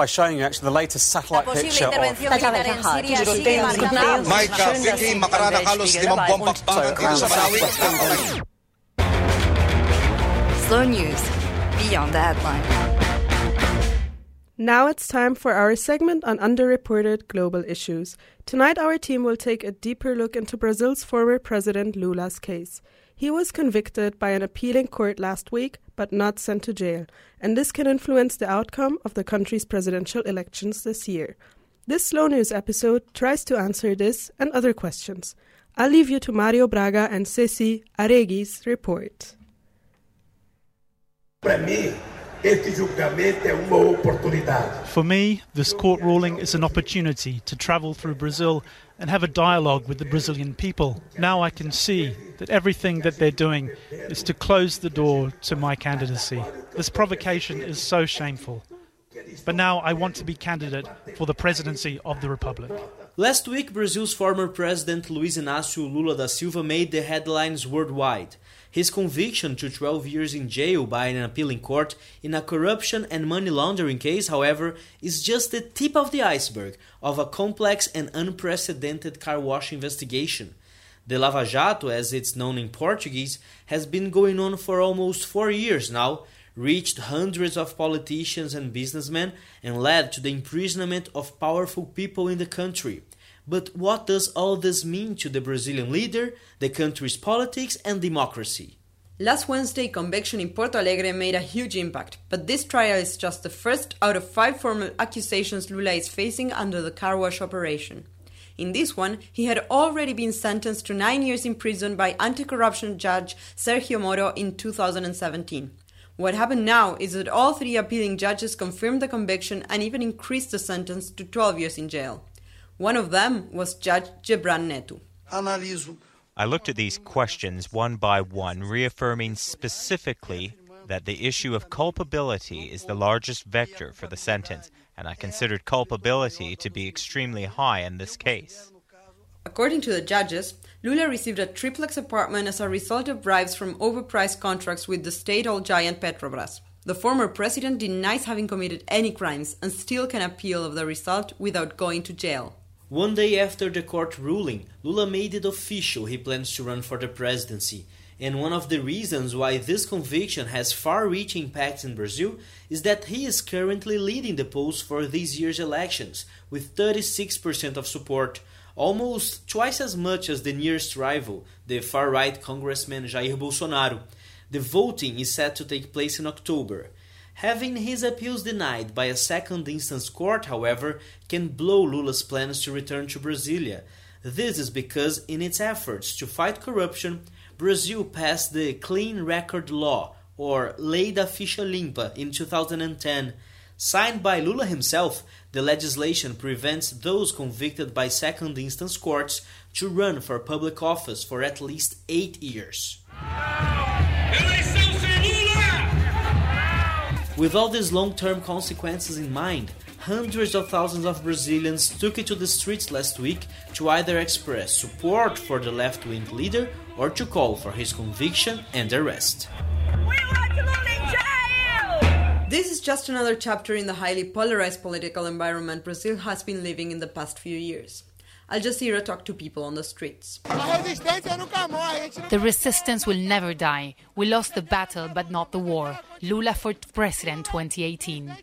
by showing you actually the latest satellite picture of... Slow news, beyond the headline. Now it's time for our segment on underreported global issues. Tonight, our team will take a deeper look into Brazil's former president Lula's case. He was convicted by an appealing court last week, but not sent to jail, and this can influence the outcome of the country's presidential elections this year. This Slow News episode tries to answer this and other questions. I'll leave you to Mario Braga and Ceci Aregui's report. For me, this court ruling is an opportunity to travel through Brazil and have a dialogue with the Brazilian people. Now I can see that everything that they're doing is to close the door to my candidacy. This provocation is so shameful. But now I want to be candidate for the presidency of the Republic. Last week, Brazil's former president Luiz Inácio Lula da Silva made the headlines worldwide. His conviction to 12 years in jail by an appealing court in a corruption and money laundering case, however, is just the tip of the iceberg of a complex and unprecedented car wash investigation. The Lava Jato, as it's known in Portuguese, has been going on for almost four years now, reached hundreds of politicians and businessmen, and led to the imprisonment of powerful people in the country. But what does all this mean to the Brazilian leader, the country's politics, and democracy? Last Wednesday, conviction in Porto Alegre made a huge impact, but this trial is just the first out of five formal accusations Lula is facing under the car wash operation. In this one, he had already been sentenced to nine years in prison by anti corruption judge Sergio Moro in 2017. What happened now is that all three appealing judges confirmed the conviction and even increased the sentence to 12 years in jail. One of them was Judge Gebran Neto. I looked at these questions one by one, reaffirming specifically that the issue of culpability is the largest vector for the sentence, and I considered culpability to be extremely high in this case. According to the judges, Lula received a triplex apartment as a result of bribes from overpriced contracts with the state oil giant Petrobras. The former president denies having committed any crimes and still can appeal of the result without going to jail. One day after the court ruling, Lula made it official he plans to run for the presidency. And one of the reasons why this conviction has far reaching impact in Brazil is that he is currently leading the polls for this year's elections with 36% of support, almost twice as much as the nearest rival, the far right Congressman Jair Bolsonaro. The voting is set to take place in October. Having his appeals denied by a second instance court, however, can blow Lula's plans to return to Brasilia. This is because, in its efforts to fight corruption, Brazil passed the Clean Record Law, or Lei da Ficha Limpa, in 2010. Signed by Lula himself, the legislation prevents those convicted by second instance courts to run for public office for at least eight years. With all these long term consequences in mind, hundreds of thousands of Brazilians took it to the streets last week to either express support for the left wing leader or to call for his conviction and arrest. This is just another chapter in the highly polarized political environment Brazil has been living in the past few years. Al Jazeera talked to people on the streets. The resistance will never die. We lost the battle, but not the war. Lula for president 2018.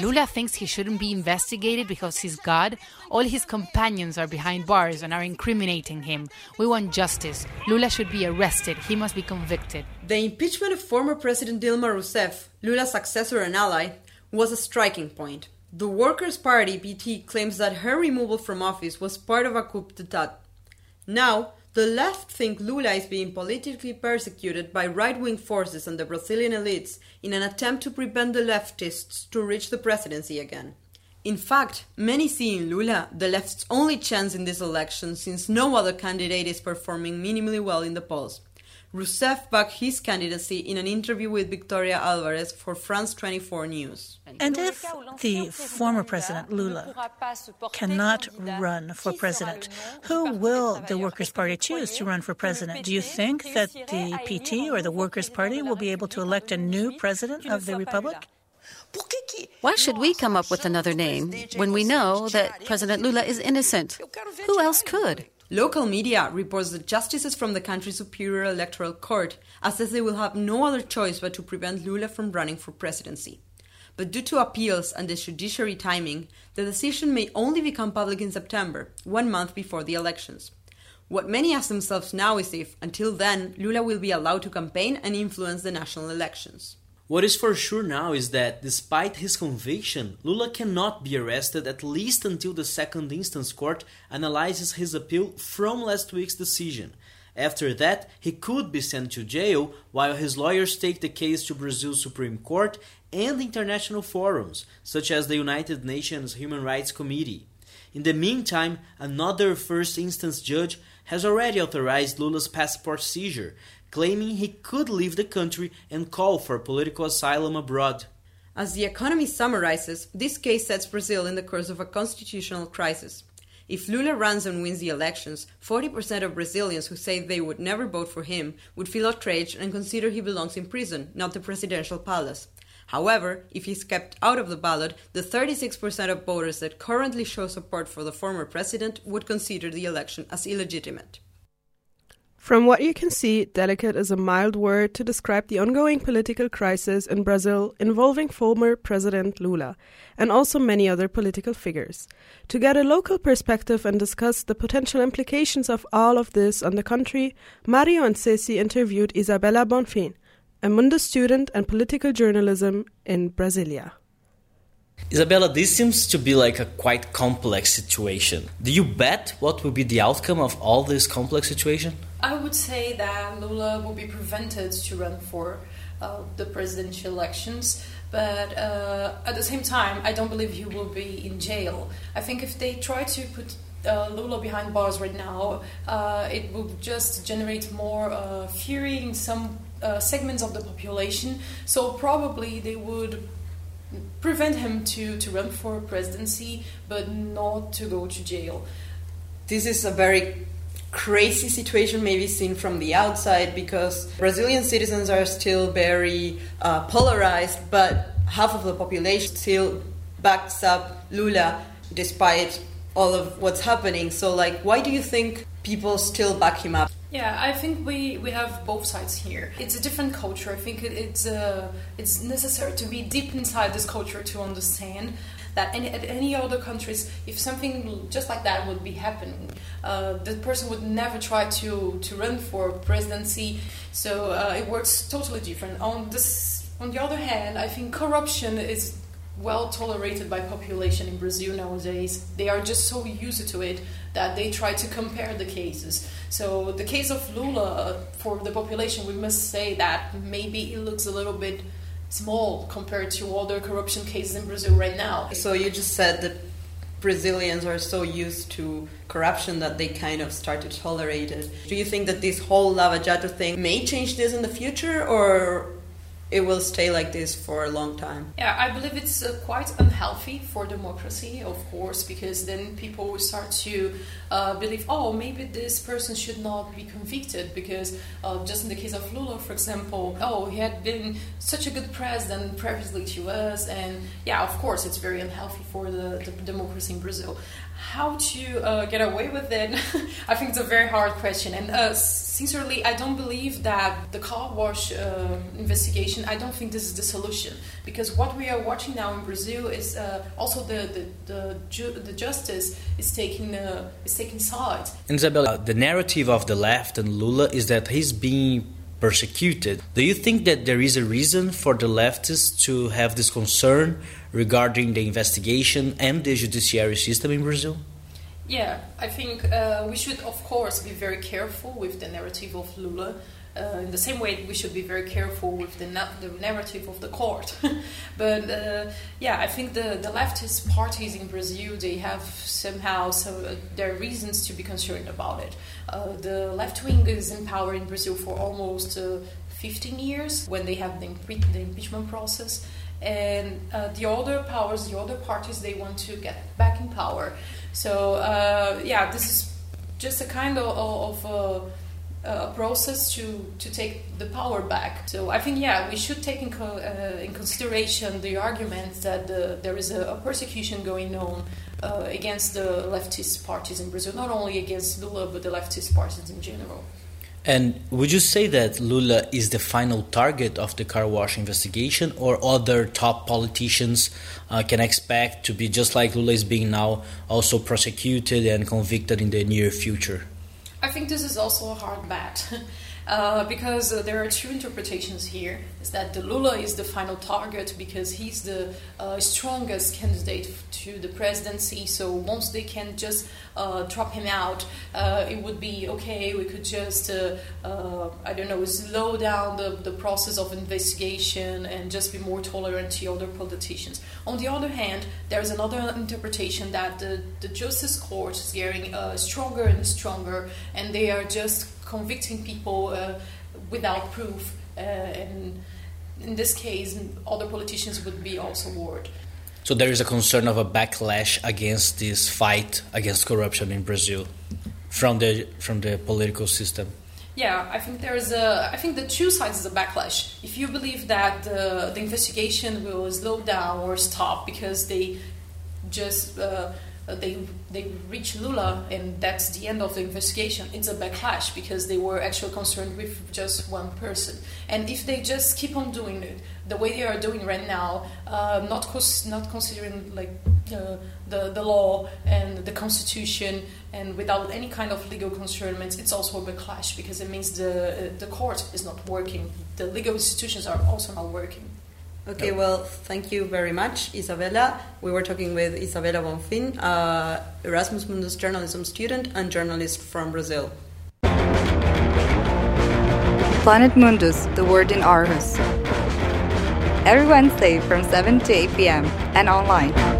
Lula thinks he shouldn't be investigated because he's God. All his companions are behind bars and are incriminating him. We want justice. Lula should be arrested. He must be convicted. The impeachment of former President Dilma Rousseff, Lula's successor and ally, was a striking point. The Workers' Party PT claims that her removal from office was part of a coup d'etat. Now, the left think Lula is being politically persecuted by right wing forces and the Brazilian elites in an attempt to prevent the leftists to reach the presidency again. In fact, many see in Lula the left's only chance in this election since no other candidate is performing minimally well in the polls. Rousseff backed his candidacy in an interview with Victoria Alvarez for France 24 News. And if the former president Lula cannot run for president, who will the Workers' Party choose to run for president? Do you think that the PT or the Workers' Party will be able to elect a new president of the Republic? Why should we come up with another name when we know that President Lula is innocent? Who else could? Local media reports that justices from the country's superior electoral court assess they will have no other choice but to prevent Lula from running for presidency. But due to appeals and the judiciary timing, the decision may only become public in September, one month before the elections. What many ask themselves now is if, until then, Lula will be allowed to campaign and influence the national elections. What is for sure now is that, despite his conviction, Lula cannot be arrested at least until the second instance court analyzes his appeal from last week's decision. After that, he could be sent to jail while his lawyers take the case to Brazil's Supreme Court and international forums, such as the United Nations Human Rights Committee. In the meantime, another first instance judge has already authorized Lula's passport seizure, claiming he could leave the country and call for political asylum abroad. As The Economist summarizes, this case sets Brazil in the course of a constitutional crisis. If Lula runs and wins the elections, 40% of Brazilians who say they would never vote for him would feel outraged and consider he belongs in prison, not the presidential palace. However, if he's kept out of the ballot, the 36% of voters that currently show support for the former president would consider the election as illegitimate. From what you can see, delicate is a mild word to describe the ongoing political crisis in Brazil involving former President Lula and also many other political figures. To get a local perspective and discuss the potential implications of all of this on the country, Mario and Ceci interviewed Isabella Bonfim, a Mundus student and political journalism in Brasilia. Isabella, this seems to be like a quite complex situation. Do you bet what will be the outcome of all this complex situation? I would say that Lula will be prevented to run for uh, the presidential elections, but uh, at the same time, I don't believe he will be in jail. I think if they try to put uh, Lula behind bars right now, uh, it will just generate more uh, fury in some uh, segments of the population. So probably they would prevent him to, to run for presidency, but not to go to jail. This is a very crazy situation maybe seen from the outside because Brazilian citizens are still very uh, polarized, but half of the population still backs up Lula despite all of what's happening. So, like, why do you think people still back him up? Yeah, I think we, we have both sides here. It's a different culture. I think it, it's uh, it's necessary to be deep inside this culture to understand that any, at any other countries, if something just like that would be happening, uh, the person would never try to, to run for presidency. So uh, it works totally different. On this, on the other hand, I think corruption is well tolerated by population in Brazil nowadays. They are just so used to it that they try to compare the cases. So the case of Lula for the population, we must say that maybe it looks a little bit small compared to other corruption cases in Brazil right now. So you just said that Brazilians are so used to corruption that they kind of start to tolerate it. Do you think that this whole Lava Jato thing may change this in the future, or it will stay like this for a long time. Yeah, I believe it's uh, quite unhealthy for democracy, of course, because then people will start to uh, believe, oh, maybe this person should not be convicted because uh, just in the case of Lula, for example, oh, he had been such a good president previously to us, and yeah, of course, it's very unhealthy for the, the democracy in Brazil. How to uh, get away with it? I think it's a very hard question, and uh, sincerely, I don't believe that the car wash uh, investigation. I don't think this is the solution because what we are watching now in Brazil is uh, also the the, the, ju- the justice is taking uh, is taking sides. Isabella, the narrative of the left and Lula is that he's being persecuted. Do you think that there is a reason for the leftists to have this concern regarding the investigation and the judiciary system in Brazil? Yeah, I think uh, we should, of course, be very careful with the narrative of Lula. Uh, in the same way, we should be very careful with the, na- the narrative of the court. but uh, yeah, I think the, the leftist parties in Brazil they have somehow some uh, their reasons to be concerned about it. Uh, the left wing is in power in Brazil for almost uh, 15 years when they have the, impe- the impeachment process and uh, the other powers, the other parties, they want to get back in power. So uh, yeah, this is just a kind of, of uh, a process to, to take the power back. So I think, yeah, we should take in, co- uh, in consideration the argument that the, there is a, a, persecution going on uh, against the leftist parties in Brazil, not only against Lula, but the leftist parties in general. And would you say that Lula is the final target of the car wash investigation, or other top politicians uh, can expect to be just like Lula is being now, also prosecuted and convicted in the near future? I think this is also a hard bet. Uh, because uh, there are two interpretations here. Is that the Lula is the final target because he's the uh, strongest candidate to the presidency. So once they can just uh, drop him out, uh, it would be okay. We could just I don't know slow down the, the process of investigation and just be more tolerant to other politicians. On the other hand, there's another interpretation that the, the justice court is getting stronger and stronger, and they are just convicting people uh, without proof. Uh, and in this case, other politicians would be also warned. So there is a concern of a backlash against this fight against corruption in Brazil from the from the political system. Yeah, I think there's a. I think the two sides is a backlash. If you believe that the, the investigation will slow down or stop because they just uh, uh, they they reach Lula and that's the end of the investigation. It's a backlash because they were actually concerned with just one person. And if they just keep on doing it the way they are doing right now, uh, not cons- not considering like uh, the the law and the constitution and without any kind of legal concernments, it's also a backlash because it means the uh, the court is not working. The legal institutions are also not working. Okay, well, thank you very much, Isabella. We were talking with Isabella Bonfim, uh, Erasmus Mundus journalism student and journalist from Brazil. Planet Mundus, the word in Aarhus. Every Wednesday from 7 to 8 p.m. and online.